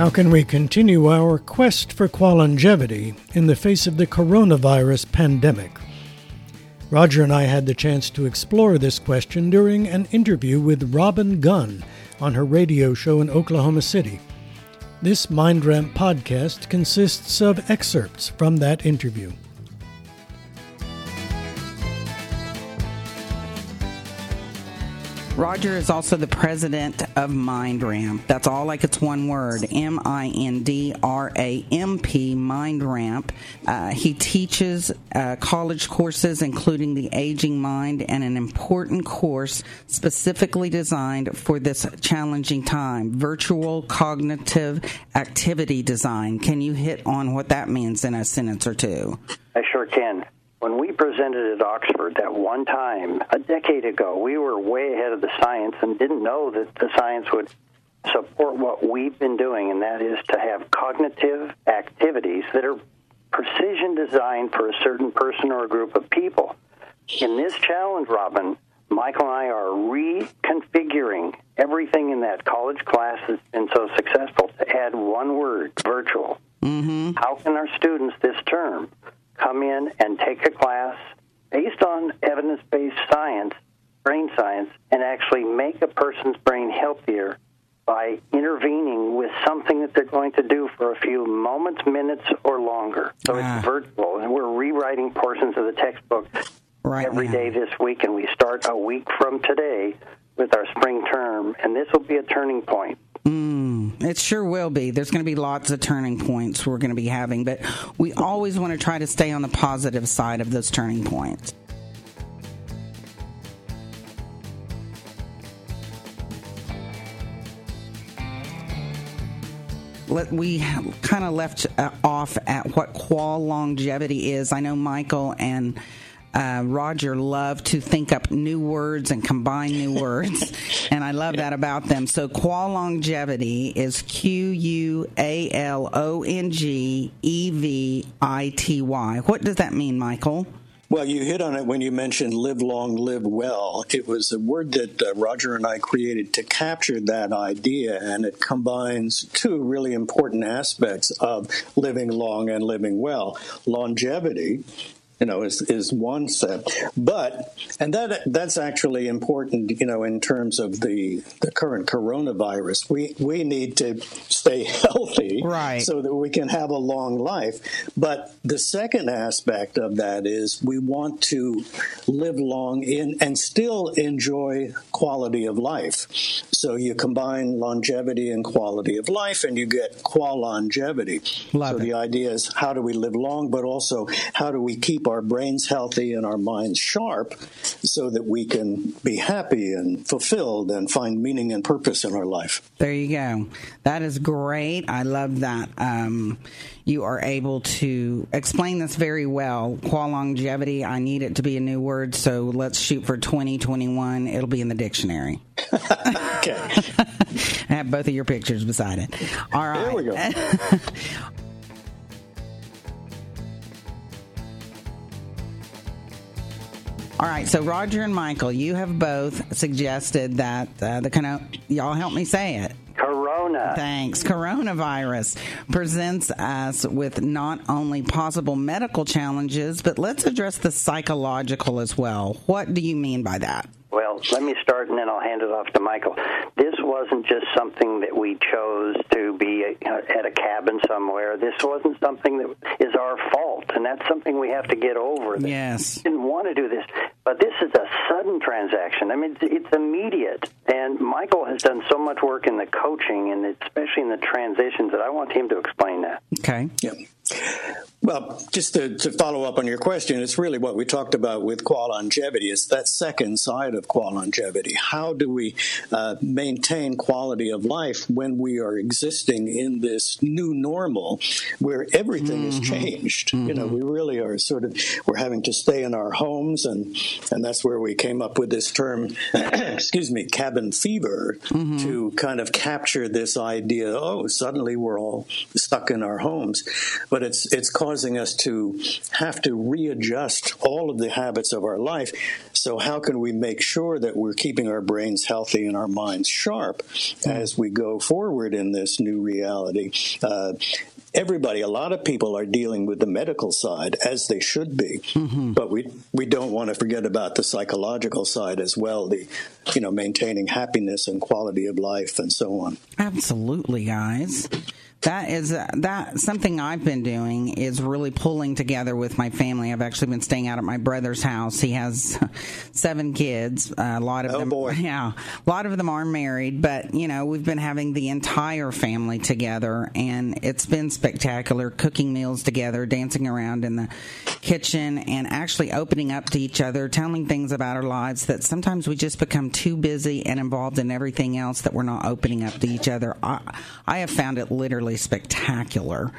How can we continue our quest for longevity in the face of the coronavirus pandemic? Roger and I had the chance to explore this question during an interview with Robin Gunn on her radio show in Oklahoma City. This MindRamp podcast consists of excerpts from that interview. Roger is also the president of MindRamp. That's all like it's one word M I N D R A M P, MindRamp. Uh, he teaches uh, college courses, including the Aging Mind, and an important course specifically designed for this challenging time virtual cognitive activity design. Can you hit on what that means in a sentence or two? I sure can. When we presented at Oxford that one time, a decade ago, we were way ahead of the science and didn't know that the science would support what we've been doing, and that is to have cognitive activities that are precision designed for a certain person or a group of people. In this challenge, Robin, Michael and I are reconfiguring everything in that college class that's been so successful to add one word virtual. Mm-hmm. How can our students this term come in and take a class based on evidence based science, brain science, and actually make a person's brain healthier by intervening with something that they're going to do for a few moments, minutes, or longer. So Ah. it's virtual, and we're rewriting portions of the textbook Right every now. day this week, and we start a week from today with our spring term, and this will be a turning point. Mm, it sure will be. There's going to be lots of turning points we're going to be having, but we always want to try to stay on the positive side of those turning points. Let, we kind of left uh, off at what qualongevity is. I know Michael and uh, Roger love to think up new words and combine new words, and I love that about them. So, qualongevity is Q U A L O N G E V I T Y. What does that mean, Michael? Well, you hit on it when you mentioned live long, live well. It was a word that uh, Roger and I created to capture that idea, and it combines two really important aspects of living long and living well longevity. You know, is is one set, but and that that's actually important. You know, in terms of the the current coronavirus, we we need to stay healthy, Right. So that we can have a long life. But the second aspect of that is we want to live long in and still enjoy quality of life. So you combine longevity and quality of life, and you get qualongevity. Love so it. the idea is how do we live long, but also how do we keep our brains healthy and our minds sharp, so that we can be happy and fulfilled and find meaning and purpose in our life. There you go. That is great. I love that. Um, you are able to explain this very well. Qualongevity, I need it to be a new word, so let's shoot for 2021. It'll be in the dictionary. Okay. I have both of your pictures beside it. All right. There we go. All right, so Roger and Michael, you have both suggested that uh, the kind of y'all help me say it. Corona. Thanks. Coronavirus presents us with not only possible medical challenges, but let's address the psychological as well. What do you mean by that? Well, let me start and then I'll hand it off to Michael. This wasn't just something that we chose to be uh, at a cabin somewhere. This wasn't something that is our fault, and that's something we have to get over. That Yes. we didn't want to do this, but this is a sudden transaction. I mean, it's, it's immediate. And Michael has done so much work in the coaching and especially in the transitions that I want him to explain that. Okay. Yeah. Well, just to, to follow up on your question, it's really what we talked about with qualongevity. It's that second side of qualongevity. How do we uh, maintain quality of life when we are existing in this new normal where everything has mm-hmm. changed? You know, mm-hmm. we really are sort of we're having to stay in our homes, and and that's where we came up with this term, excuse me, cabin fever, mm-hmm. to kind of capture this idea. Oh, suddenly we're all stuck in our homes, but it's it's causing us to have to readjust all of the habits of our life. So, how can we make sure that we're keeping our brains healthy and our minds sharp as we go forward in this new reality? Uh, everybody, a lot of people are dealing with the medical side as they should be, mm-hmm. but we we don't want to forget about the psychological side as well. The you know maintaining happiness and quality of life and so on. Absolutely, guys. That is uh, that something I've been doing is really pulling together with my family. I've actually been staying out at my brother's house. He has seven kids. Uh, a lot of oh them, boy. yeah, a lot of them are married. But you know, we've been having the entire family together, and it's been spectacular. Cooking meals together, dancing around in the kitchen, and actually opening up to each other, telling things about our lives that sometimes we just become too busy and involved in everything else that we're not opening up to each other. I, I have found it literally really spectacular.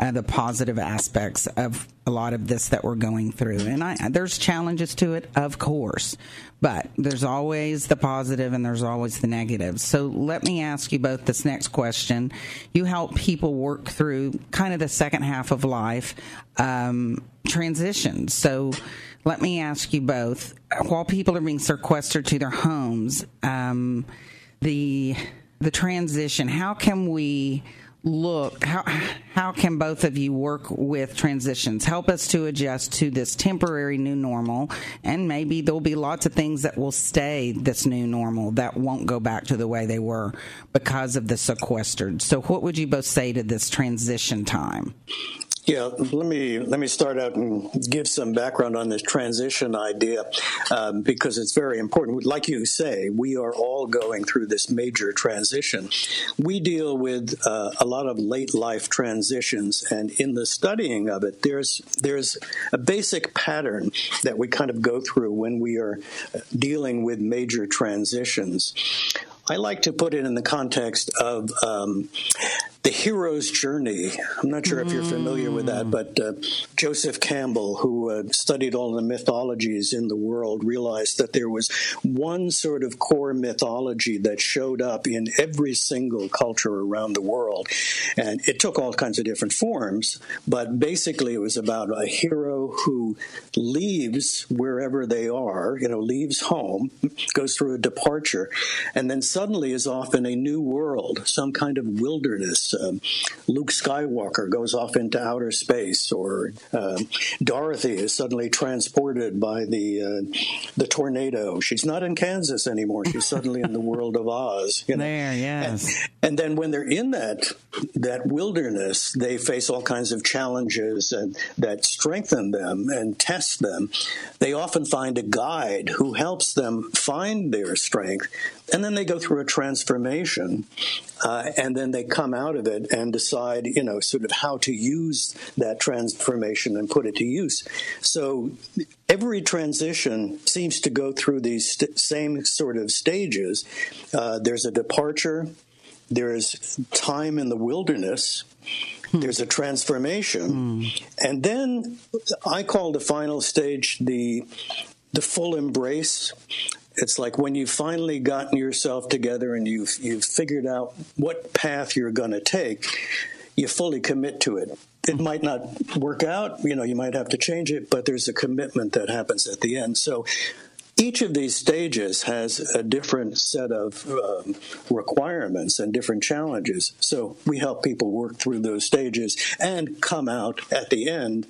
Uh, the positive aspects of a lot of this that we're going through. And I, there's challenges to it, of course, but there's always the positive and there's always the negative. So let me ask you both this next question. You help people work through kind of the second half of life um, transitions. So let me ask you both while people are being sequestered to their homes, um, the the transition, how can we look how how can both of you work with transitions? Help us to adjust to this temporary new normal and maybe there'll be lots of things that will stay this new normal that won't go back to the way they were because of the sequestered. So what would you both say to this transition time yeah, let me let me start out and give some background on this transition idea um, because it's very important. Like you say, we are all going through this major transition. We deal with uh, a lot of late life transitions, and in the studying of it, there's there's a basic pattern that we kind of go through when we are dealing with major transitions. I like to put it in the context of um, the hero's journey. I'm not sure if you're familiar with that, but uh, Joseph Campbell, who uh, studied all the mythologies in the world, realized that there was one sort of core mythology that showed up in every single culture around the world. And it took all kinds of different forms, but basically it was about a hero who leaves wherever they are, you know, leaves home, goes through a departure, and then suddenly is off in a new world, some kind of wilderness um, Luke Skywalker goes off into outer space, or uh, Dorothy is suddenly transported by the uh, the tornado. She's not in Kansas anymore. She's suddenly in the world of Oz. You know? There, yes. And, and, then when they're in that that wilderness, they face all kinds of challenges and that strengthen them and test them. They often find a guide who helps them find their strength, and then they go through a transformation, uh, and then they come out of it and decide, you know, sort of how to use that transformation and put it to use. So every transition seems to go through these st- same sort of stages. Uh, there's a departure, there's time in the wilderness. Hmm. There's a transformation, hmm. and then I call the final stage the the full embrace it's like when you've finally gotten yourself together and you've you've figured out what path you're going to take, you fully commit to it. It might not work out, you know, you might have to change it, but there's a commitment that happens at the end. So each of these stages has a different set of um, requirements and different challenges. So we help people work through those stages and come out at the end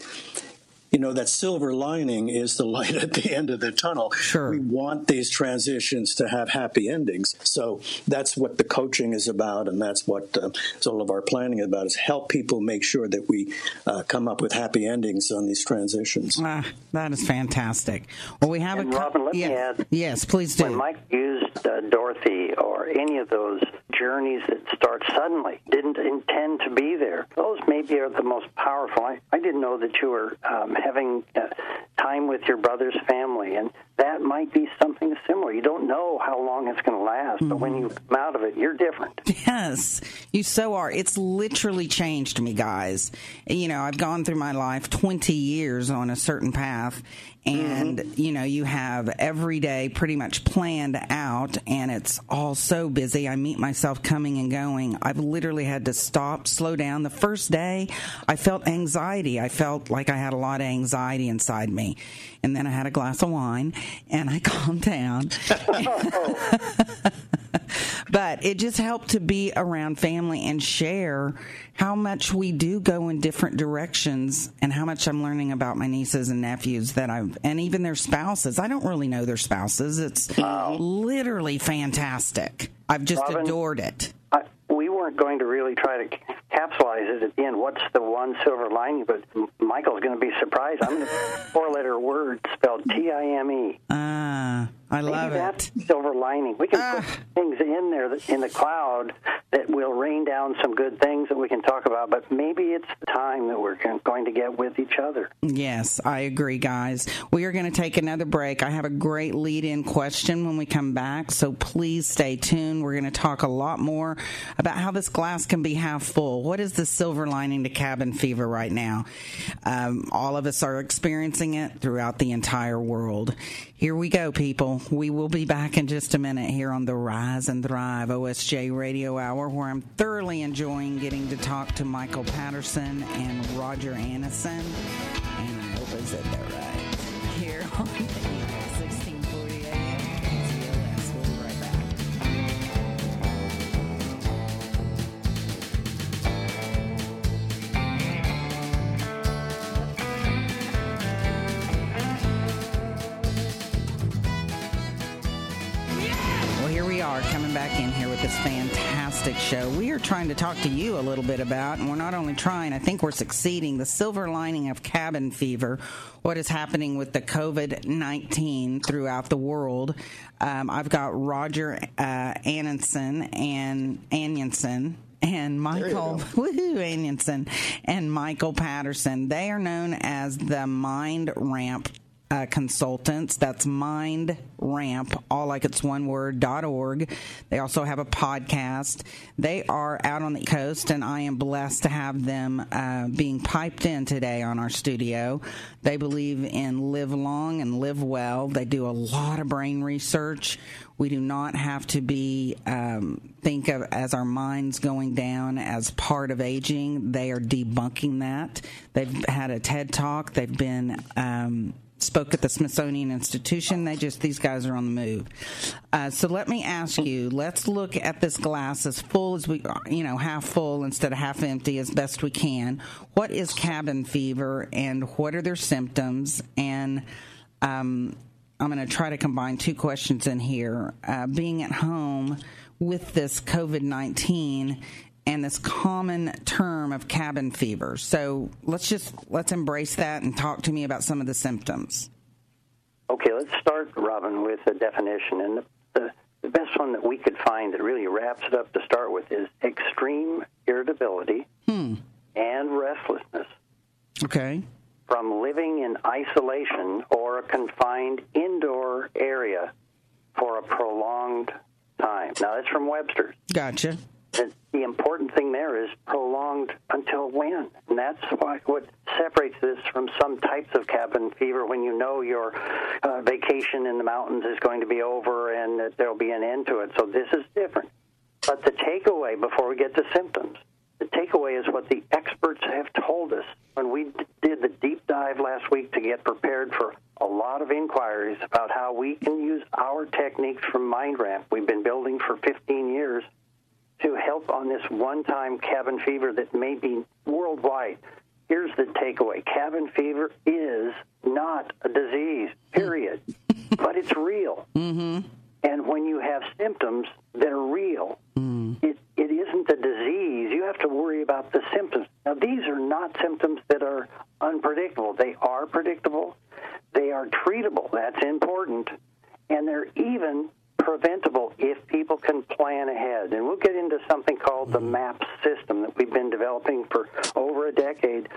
you know that silver lining is the light at the end of the tunnel. Sure. we want these transitions to have happy endings. So that's what the coaching is about and that's what uh, all of our planning is about is help people make sure that we uh, come up with happy endings on these transitions. Ah, that is fantastic. Well we have and a co- Robin, let yeah. me add yes please do. when Mike used uh, Dorothy or any of those journeys that start suddenly didn't intend to be there those maybe are the most powerful. I, I didn't know that you were um, having uh, time with your brother's family, and that might be something similar. You don't know how long it's going to last, mm-hmm. but when you come out of it, you're different. Yes, you so are. It's literally changed me, guys. You know, I've gone through my life 20 years on a certain path, and mm-hmm. you know you have every day pretty much planned out and it's all so busy. I meet myself coming and going. I've literally had to stop slow down. The first day i felt anxiety. I felt like i had a lot of anxiety inside me and then i had a glass of wine and i calmed down but it just helped to be around family and share how much we do go in different directions and how much I'm learning about my nieces and nephews that I've, and even their spouses. I don't really know their spouses. It's wow. literally fantastic. I've just Robin, adored it. I, we weren't going to really try to capsulize it at the end. What's the one silver lining? But Michael's going to be surprised. I'm going to four letter word spelled T I M E. Ah. I Maybe love that's it. silver lining. We can put ah. things in there that, in the cloud that will rain down some good things that we can talk about, but maybe it's the time that we're going to get with each other. Yes, I agree, guys. We are going to take another break. I have a great lead in question when we come back, so please stay tuned. We're going to talk a lot more about how this glass can be half full. What is the silver lining to cabin fever right now? Um, all of us are experiencing it throughout the entire world. Here we go, people. We will be back in just a minute here on the Rise and Thrive OSJ Radio Hour, where I'm thoroughly enjoying getting to talk to Michael Patterson and Roger Annison. And I hope I said that right. Here on this fantastic show. We are trying to talk to you a little bit about, and we're not only trying, I think we're succeeding, the silver lining of cabin fever, what is happening with the COVID 19 throughout the world. Um, I've got Roger uh, and Anionson and Michael woohoo Anionson and Michael Patterson. They are known as the MindRamp uh, consultants. That's Mind Ramp, all like it's one word, dot org. They also have a podcast. They are out on the coast, and I am blessed to have them uh, being piped in today on our studio. They believe in live long and live well. They do a lot of brain research. We do not have to be um, think of as our minds going down as part of aging. They are debunking that. They've had a TED talk. They've been um, spoke at the Smithsonian Institution. They just, these guys are on the move. Uh, so let me ask you, let's look at this glass as full as we, you know, half full instead of half empty as best we can. What is cabin fever and what are their symptoms? And, um, I'm going to try to combine two questions in here. Uh, being at home with this COVID 19 and this common term of cabin fever. So let's just let's embrace that and talk to me about some of the symptoms. Okay, let's start, Robin, with a definition. And the, the, the best one that we could find that really wraps it up to start with is extreme irritability hmm. and restlessness. Okay. From living in isolation or a confined indoor area for a prolonged time. Now, that's from Webster's. Gotcha the, important thing there is prolonged until when. And that's why, what separates this from some types of cabin fever when you know your uh, vacation in the mountains is going to be over and that there'll be an end to it. So this is different. But the takeaway before we get to symptoms, the takeaway is what the experts have told us when we did the deep dive last week to get prepared for a lot of inquiries about how we can use our techniques from MindRamp we've been building for 15 years on this one time cabin fever that may be worldwide. Here's the takeaway cabin fever is not a disease, period. but it's real. Mm-hmm. And when you have symptoms that are real, mm. it, it isn't a disease. You have to worry about the symptoms. Now, these are not symptoms that are unpredictable. They are predictable, they are treatable. That's important. And they're even preventable if people can plan ahead. And we'll get into something called the MAP system that we've been developing for over a decade.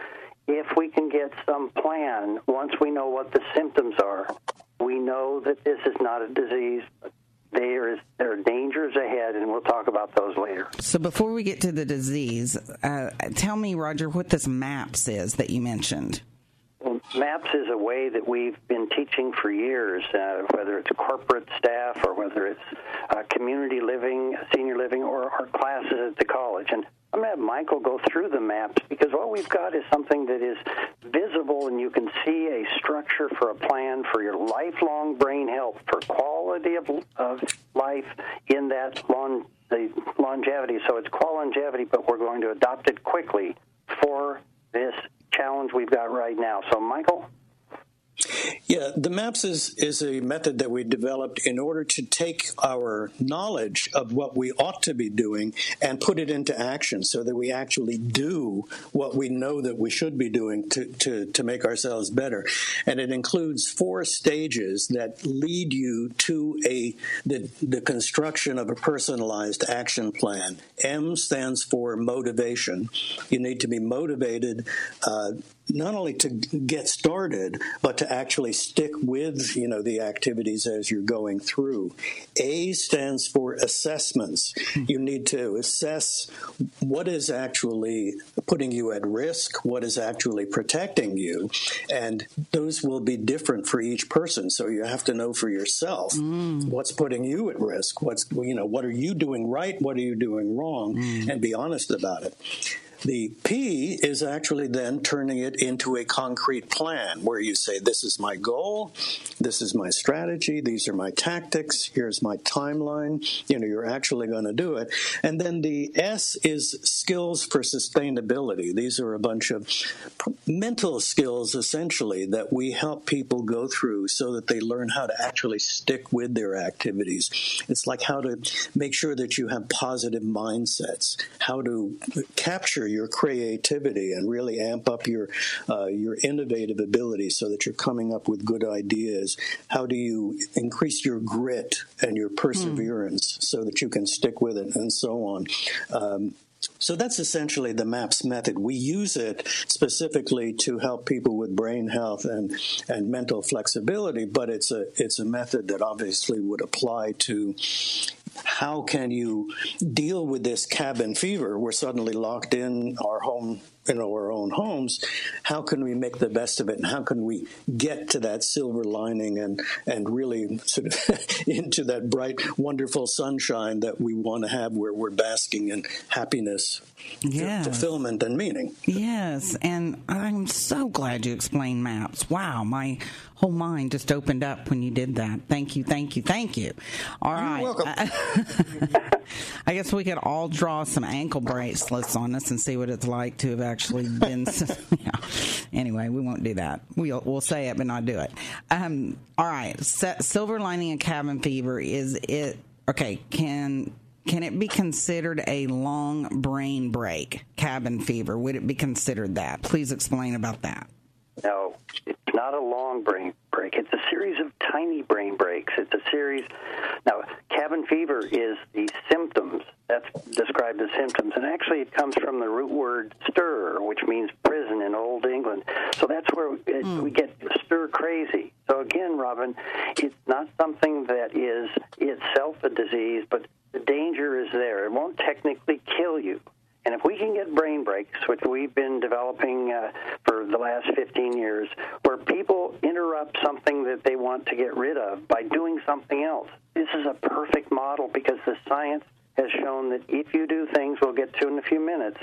If we can get some plan, once we know what the symptoms are, we know that this is not a disease. There is there are dangers ahead, and we'll talk about those later. So before we get to the disease, uh, tell me, Roger, what this MAPS is that you mentioned. MAPS is a way that we've been teaching for years, uh, whether it's corporate staff or whether it's uh, community living, senior living, or our classes at the college. And I'm going to have Michael go through the maps because what we've got is something that is visible and you can see a structure for a plan for your lifelong brain health, for quality of, of life in that long, the longevity. So it's qualongevity, but we're going to adopt it quickly for this challenge we've got right now. So, Michael? Yeah, the MAPS is, is a method that we developed in order to take our knowledge of what we ought to be doing and put it into action so that we actually do what we know that we should be doing to, to, to make ourselves better. And it includes four stages that lead you to a the, the construction of a personalized action plan. M stands for motivation. You need to be motivated uh, not only to get started, but to actually stick with, you know, the activities as you're going through. A stands for assessments. You need to assess what is actually putting you at risk, what is actually protecting you, and those will be different for each person. So you have to know for yourself mm. what's putting you at risk, what's, you know, what are you doing right, what are you doing wrong, mm. and be honest about it. The P is actually then turning it into a concrete plan where you say, This is my goal, this is my strategy, these are my tactics, here's my timeline. You know, you're actually going to do it. And then the S is skills for sustainability. These are a bunch of mental skills essentially that we help people go through so that they learn how to actually stick with their activities. It's like how to make sure that you have positive mindsets, how to capture your creativity and really amp up your uh, your innovative ability so that you're coming up with good ideas. How do you increase your grit and your perseverance mm. so that you can stick with it and so on? Um, so that's essentially the MAPS method. We use it specifically to help people with brain health and, and mental flexibility, but it's a it's a method that obviously would apply to how can you deal with this cabin fever? We're suddenly locked in our home in our own homes, how can we make the best of it and how can we get to that silver lining and, and really sort of into that bright, wonderful sunshine that we want to have where we're basking in happiness, yes. fulfillment, and meaning? Yes, and I'm so glad you explained maps. Wow, my whole mind just opened up when you did that. Thank you, thank you, thank you. All You're right. welcome. I guess we could all draw some ankle bracelets on us and see what it's like to have actually been. yeah. Anyway, we won't do that. We'll we'll say it, but not do it. Um, all right. silver lining of cabin fever is it okay? Can can it be considered a long brain break? Cabin fever would it be considered that? Please explain about that. No, it's not a long brain break. It's a series of tiny brain breaks. It's a series. Now, cabin fever is the symptoms. That's the symptoms. And actually, it comes from the root word stir, which means prison in Old England. So that's where it, mm. we get stir crazy. So again, Robin, it's not something that is itself a disease, but the danger is there. It won't technically kill you and if we can get brain breaks, which we've been developing uh, for the last 15 years, where people interrupt something that they want to get rid of by doing something else, this is a perfect model because the science has shown that if you do things we'll get to in a few minutes,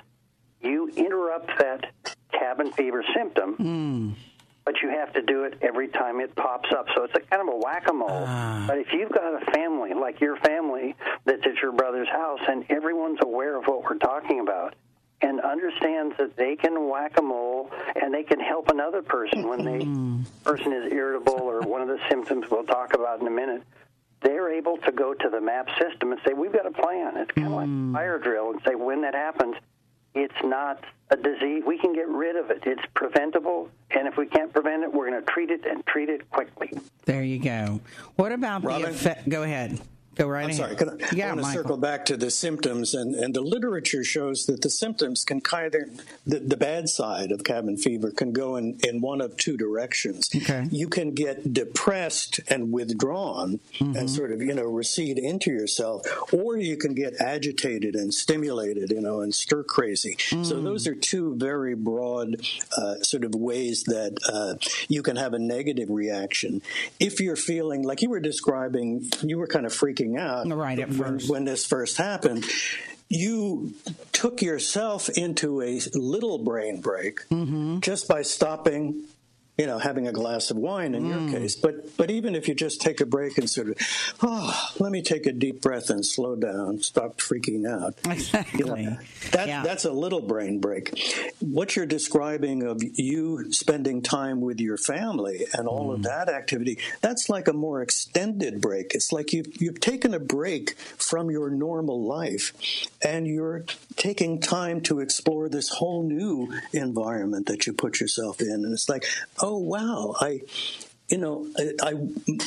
you interrupt that cabin fever symptom. Mm but you have to do it every time it pops up. So it's a kind of a whack-a-mole. Uh. But if you've got a family like your family that's at your brother's house and everyone's aware of what we're talking about and understands that they can whack-a-mole and they can help another person when the mm. person is irritable or one of the symptoms we'll talk about in a minute, they're able to go to the map system and say, we've got a plan. It's kind of like a mm. fire drill and say, when that happens, it's not a disease. We can get rid of it. It's preventable, and if we can't prevent it, we're going to treat it and treat it quickly. There you go. What about Robin? the effect? Go ahead. Go right I'm ahead. sorry. I, yeah, I want to circle back to the symptoms, and, and the literature shows that the symptoms can kind of the, the bad side of cabin fever can go in, in one of two directions. Okay. You can get depressed and withdrawn Mm-hmm. and sort of you know recede into yourself, or you can get agitated and stimulated, you know, and stir crazy. Mm. So those are two very broad uh, sort of ways that uh, you can have a negative reaction if you're feeling like you were describing. You were kind of freaking out Right, at when, first. when this first happened. You took yourself into a little brain break Mm-hmm. just by stopping you know, having a glass of wine in Mm. your case. But but even if you just take a break and sort of, oh, let me take a deep breath and slow down, stop freaking out. Exactly. You know, that Yeah. that's a little brain break. What you're describing of you spending time with your family and all Mm. of that activity, that's like a more extended break. It's like you've you've taken a break from your normal life and you're taking time to explore this whole new environment that you put yourself in. And it's like, oh Oh, wow, I you know, I, I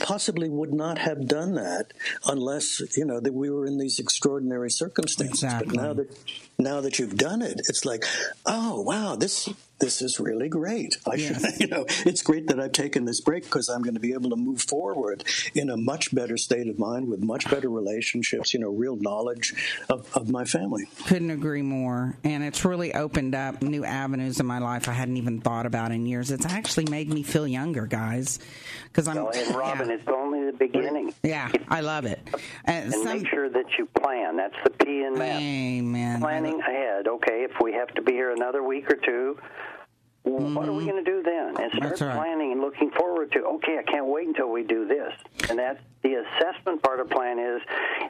possibly would not have done that unless you know that we were in these extraordinary circumstances. Exactly. But now that now that you've done it, it's like, oh wow, this this is really great. I Yes. should, you know, it's great that I've taken this break because I'm going to be able to move forward in a much better state of mind with much better relationships. You know, real knowledge of, of my family. Couldn't agree more. And it's really opened up new avenues in my life I hadn't even thought about in years. It's actually made me feel younger, guys. Because I'm. Well, and Robin, yeah. it's only the beginning. Yeah, I love it. And And some- make sure that you plan. That's the P in MAPS. Amen. Planning ahead. Okay, if we have to be here another week or two, what are we going to do then? And start Mm-hmm. Right. planning and looking forward to. Okay, I can't wait until we do this. And that's the assessment part of plan is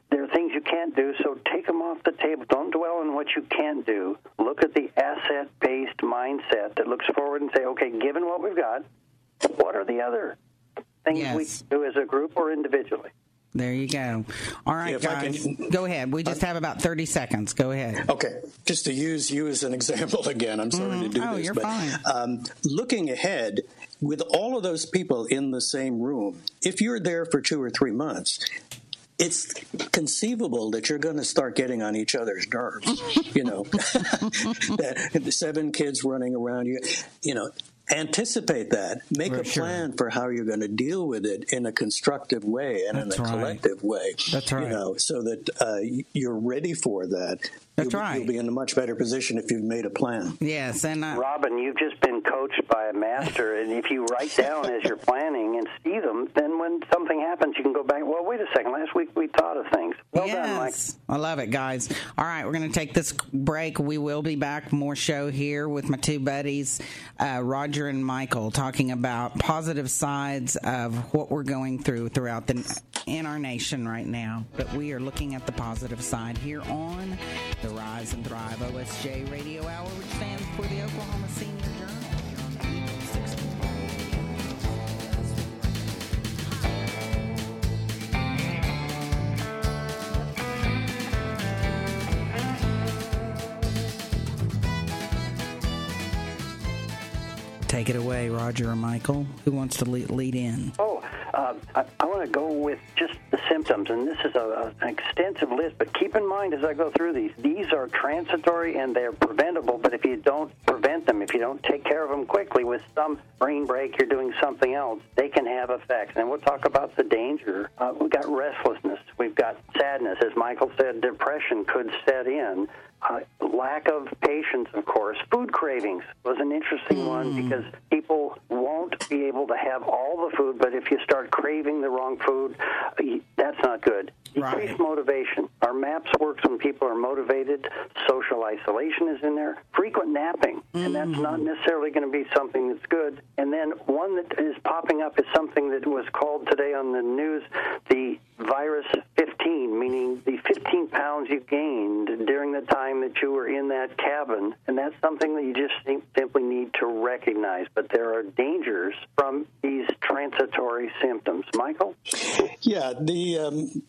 there are things you can't do, so take them off the table. Don't dwell on what you can't do. Look at the asset-based mindset that looks forward and say, okay, given what we've got, what are the other things Yes. we can do as a group or individually? There you go. All right, If guys. can- Go ahead. We just have about 30 seconds. Go ahead. Okay, just to use you as an example again, I'm sorry to do Oh, this, but. Um, looking ahead with all of those people in the same room, if you're there for two or three months, it's conceivable that you're going to start getting on each other's nerves. you know, that the seven kids running around you, you know. Anticipate that. Make a sure. plan for how you're going to deal with it in a constructive way and That's in a right. collective way. That's right. You know, so that uh, you're ready for that. That's you'll, right. You'll be in a much better position if you've made a plan. Yes, and uh, Robin, you've just been coached by a master, and if you write down as you're planning and see them, then when something happens, you can go back. Well, wait a second. Last week we thought of things. Well done, Mike. I love it, guys. All right, we're going to take this break. We will be back. More show here with my two buddies, uh, Roger and Michael, talking about positive sides of what we're going through throughout the in our nation right now. But we are looking at the positive side here on the Rise and Thrive OSJ Radio Hour, which stands for the Oklahoma Senior Take it away, Roger or Michael. Who wants to lead, in? Oh, uh, I, I want to go with just the symptoms, and this is a, a, an extensive list. But keep in mind as I go through these, these are transitory and they're preventable. But if you don't prevent them, if you don't take care of them quickly, with some brain break, you're doing something else. They can have effects, and we'll talk about the danger. Uh, we've got restlessness, we've got sadness, as Michael said. Depression could set in. Uh, lack of patience, of course. Food cravings was an interesting one because people won't be able to have all the food, but if you start craving the wrong food, uh, that's not good. Right. Decreased motivation. Our MAPS works when people are motivated. Social isolation is in there. Frequent napping, and that's not necessarily going to be something that's good. And then one that is popping up is something that was called today on the news the virus 15, meaning the 15 pounds you gained during the time that you were in that cabin. And that's something that you just simply need to recognize. But there are dangers from these transitory symptoms. Michael? Yeah, the um,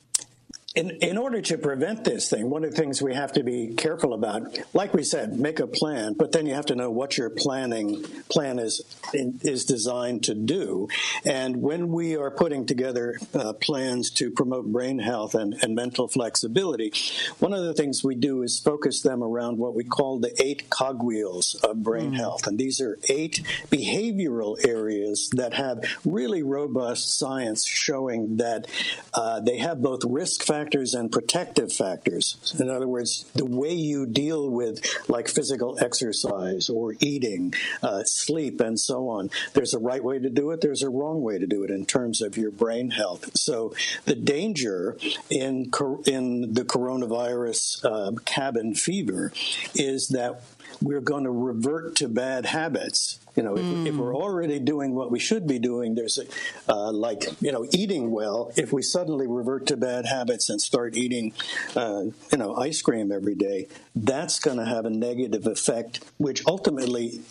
in, in order to prevent this thing, one of the things we have to be careful about, like we said, make a plan, but then you have to know what your planning plan is in, is designed to do. And when we are putting together uh, plans to promote brain health and, and mental flexibility, one of the things we do is focus them around what we call the eight cogwheels of brain mm. health. And these are eight behavioral areas that have really robust science showing that uh, they have both risk factors factors and protective factors. In other words, the way you deal with like physical exercise or eating, uh, sleep, and so on. There's a right way to do it. There's a wrong way to do it in terms of your brain health. So the danger in in the coronavirus uh, cabin fever is that we're going to revert to bad habits. You know, if, mm. if we're already doing what we should be doing, there's a, uh, like, you know, eating well. If we suddenly revert to bad habits and start eating, uh, you know, ice cream every day, that's going to have a negative effect, which ultimately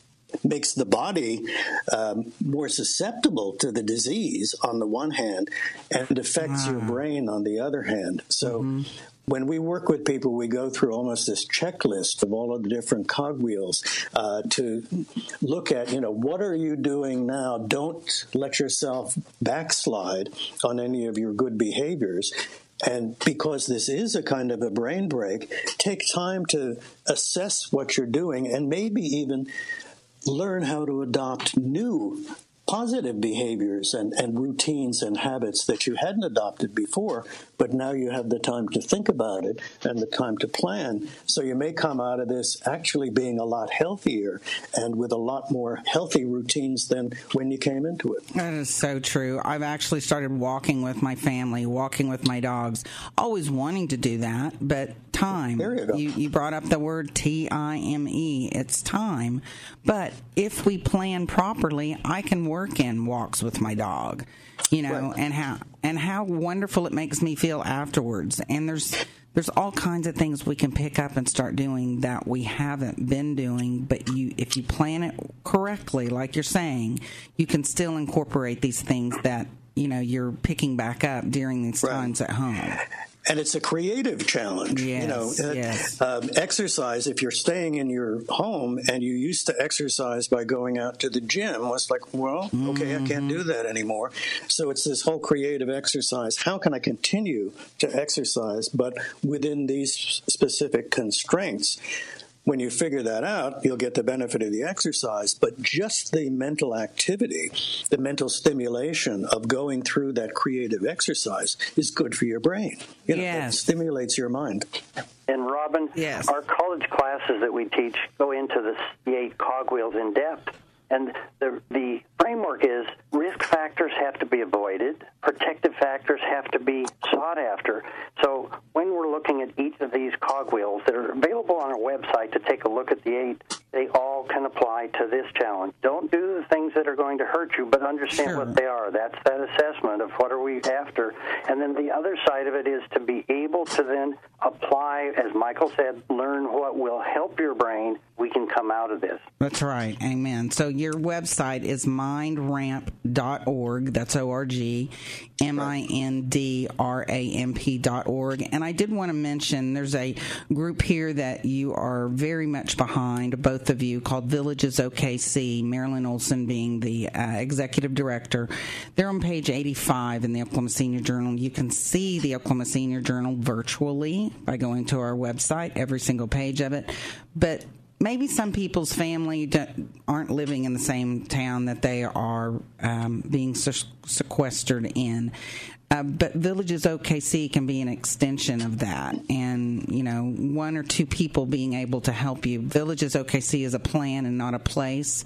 makes the body um, more susceptible to the disease on the one hand and affects your brain on the other hand. So mm-hmm when we work with people, we go through almost this checklist of all of the different cogwheels uh, to look at, you know, what are you doing now? Don't let yourself backslide on any of your good behaviors. And because this is a kind of a brain break, take time to assess what you're doing and maybe even learn how to adopt new positive behaviors and, and routines and habits that you hadn't adopted before, but now you have the time to think about it and the time to plan. So you may come out of this actually being a lot healthier and with a lot more healthy routines than when you came into it. That is so true. I've actually started walking with my family, walking with my dogs, always wanting to do that, but time. There you go. You, you brought up the word T I M E. It's time. But if we plan properly, I can work in walks with my dog, you know, right. and how and how wonderful it makes me feel afterwards. And there's there's all kinds of things we can pick up and start doing that we haven't been doing but you if you plan it correctly like you're saying you can still incorporate these things that you know you're picking back up during these right. times at home and it's a creative challenge. Yes, you know, yes. um, exercise. If you're staying in your home and you used to exercise by going out to the gym, well, it's like, well, okay, mm-hmm. I can't do mm-hmm. that anymore. So it's this whole creative exercise. How can I continue to exercise, but within these specific constraints? When you figure that out, you'll get the benefit of the exercise, but just the mental activity, the mental stimulation of going through that creative exercise is good for your brain. You know, yes. It stimulates your mind. And Robin, yes. our college classes that we teach go into the eight cogwheels in depth. And the, the framework is risk factors have to be avoided, protective factors have to be sought after. So when we're looking at each of these cogwheels that are available on our website to take a look at the eight, they all can apply to this challenge. Don't do the things that are going to hurt you, but understand sure. what they are. That's that assessment of what are we after. And then the other side of it is to be able to then apply, as Michael said, learn what will help your brain. We can come out of this. That's right. Amen. So your website is mindramp.org. That's O R G M I N D R A M P.org. And I did want to mention there's a group here that you are very much behind, both of you, called Villages OKC, Marilyn Olson being the uh, executive director. They're on page 85 in the Oklahoma Senior Journal. You can see the Oklahoma Senior Journal virtually by going to our website, every single page of it. But maybe some people's family aren't living in the same town that they are um, being sequestered in. Uh, but Villages OKC can be an extension of that. And, you know, one or two people being able to help you. Villages OKC is a plan and not a place.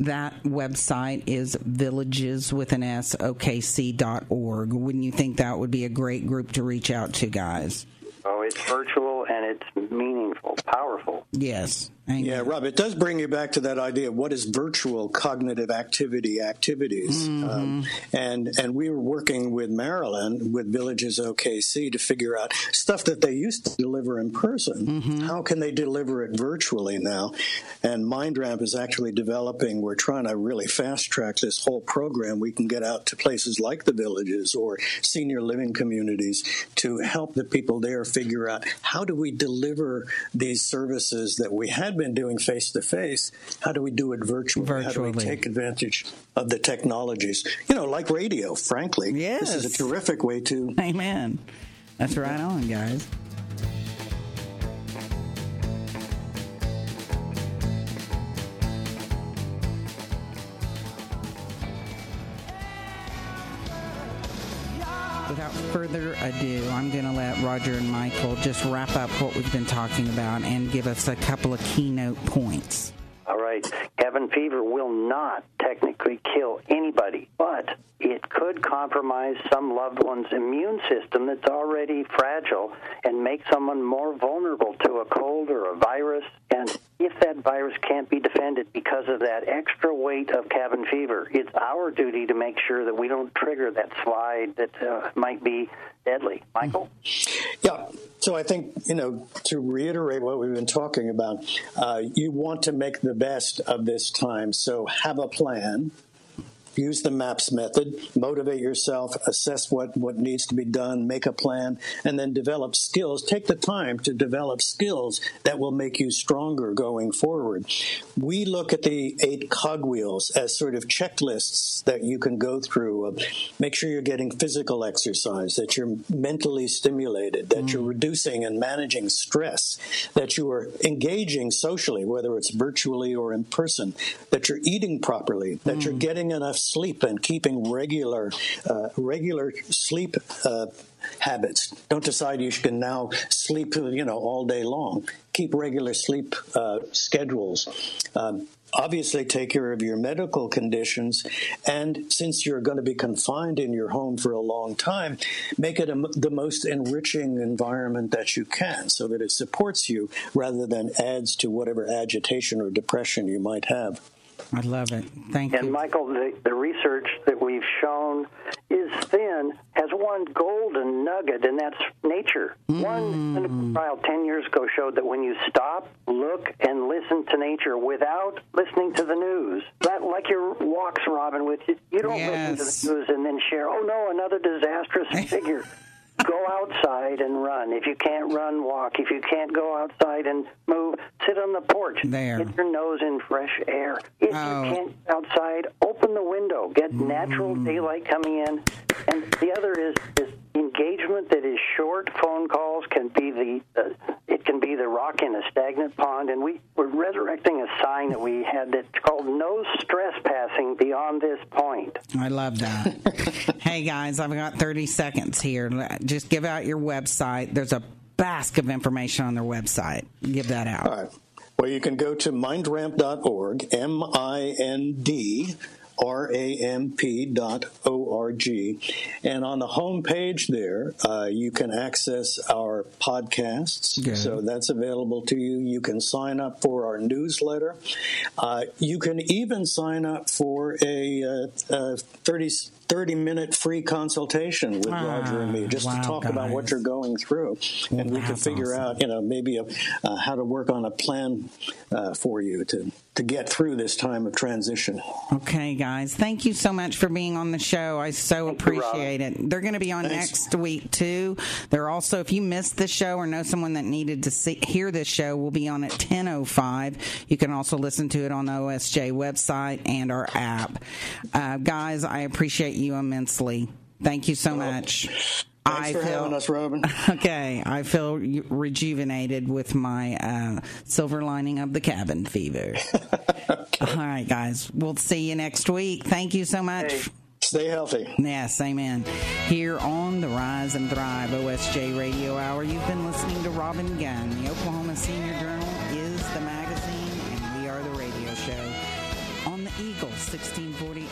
That website is villages with an S, OKC.org. Wouldn't you think that would be a great group to reach out to, guys? Oh, it's virtual and it's meaningful, powerful. Yes, Yeah, Rob, it does bring you back to that idea of what is virtual cognitive activity activities. Mm-hmm. Um, and, and we were working with Marilyn, with Villages OKC, to figure out stuff that they used to deliver in person. Mm-hmm. How can they deliver it virtually now? And MindRamp is actually developing, we're trying to really fast track this whole program. We can get out to places like the villages or senior living communities to help the people there figure out how do we deliver these services that we had been doing face to face, how do we do it virtually? virtually? How do we take advantage of the technologies? You know, like radio, frankly. Yes. This is a terrific way to. Amen. That's right on, guys. Further ado, I'm going to let Roger and Michael just wrap up what we've been talking about and give us a couple of keynote points. All right. Cabin fever will not technically kill anybody, but it could compromise some loved one's immune system that's already fragile and make someone more vulnerable to a cold or a virus. And if that virus can't be defended because of that extra weight of cabin fever, it's our duty to make sure that we don't trigger that slide that uh, might be deadly. Michael? Yeah. So I think, you know, to reiterate what we've been talking about, uh, you want to make the best of this time. So have a plan use the MAPS method, motivate yourself, assess what, what needs to be done, make a plan, and then develop skills. Take the time to develop skills that will make you stronger going forward. We look at the eight cogwheels as sort of checklists that you can go through. Make sure you're getting physical exercise, that you're mentally stimulated, that mm. you're reducing and managing stress, that you are engaging socially, whether it's virtually or in person, that you're eating properly, that mm. you're getting enough sleep and keeping regular uh, regular sleep uh, habits. Don't decide you can now sleep you know all day long. Keep regular sleep uh, schedules. Um, obviously take care of your medical conditions and since you're going to be confined in your home for a long time make it a, the most enriching environment that you can so that it supports you rather than adds to whatever agitation or depression you might have I love it. Thank and you. And Michael, the, the research that we've shown is thin has one golden nugget, and that's nature. Mm. One clinical trial 10 years ago showed that when you stop, look, and listen to nature without listening to the news, that like your walks, Robin, with you, you don't yes. listen to the news and then share, oh no, another disastrous figure go outside and run. If you can't run, walk. If you can't go outside and move, sit on the porch. There. Get your nose in fresh air. If oh. you can't outside, open the window. Get mm. natural daylight coming in. And the other is is engagement that is short. Phone calls can be the it can be the rock in a stagnant pond, and we we're resurrecting a sign that we had that's called no stress passing beyond this point. I love that. hey guys, I've got 30 seconds here. Just give out your website. There's a bask of information on their website. Give that out. All right. Well, you can go to mindramp.org, M I N D ramp.org. And on the home page there, uh, you can access our podcasts. Good. So that's available to you. You can sign up for our newsletter. Uh, you can even sign up for a, uh, a 30 30 minute free consultation with ah, Roger and me just wow, to talk guys. about what you're going through. And we can figure awesome. out, you know, maybe a, uh, how to work on a plan uh, for you to, to get through this time of transition. Okay, guys. Thank you so much for being on the show. I so Thank appreciate you, it. They're going to be on Thanks. next week, too. They're also, if you missed the show or know someone that needed to see, hear this show, we'll be on at 10.05. You can also listen to it on the OSJ website and our app. Uh, guys, I appreciate you immensely. Thank you so much. Thanks I for feel, having us, Robin. Okay, I feel rejuvenated with my uh, silver lining of the cabin fever. okay. All right, guys, we'll see you next week. Thank you so much. Hey, stay healthy. Yes, amen. Here on the Rise and Thrive OSJ Radio Hour, you've been listening to Robin Gunn. The Oklahoma Senior Journal is the magazine, and we are the radio show on the Eagle 1640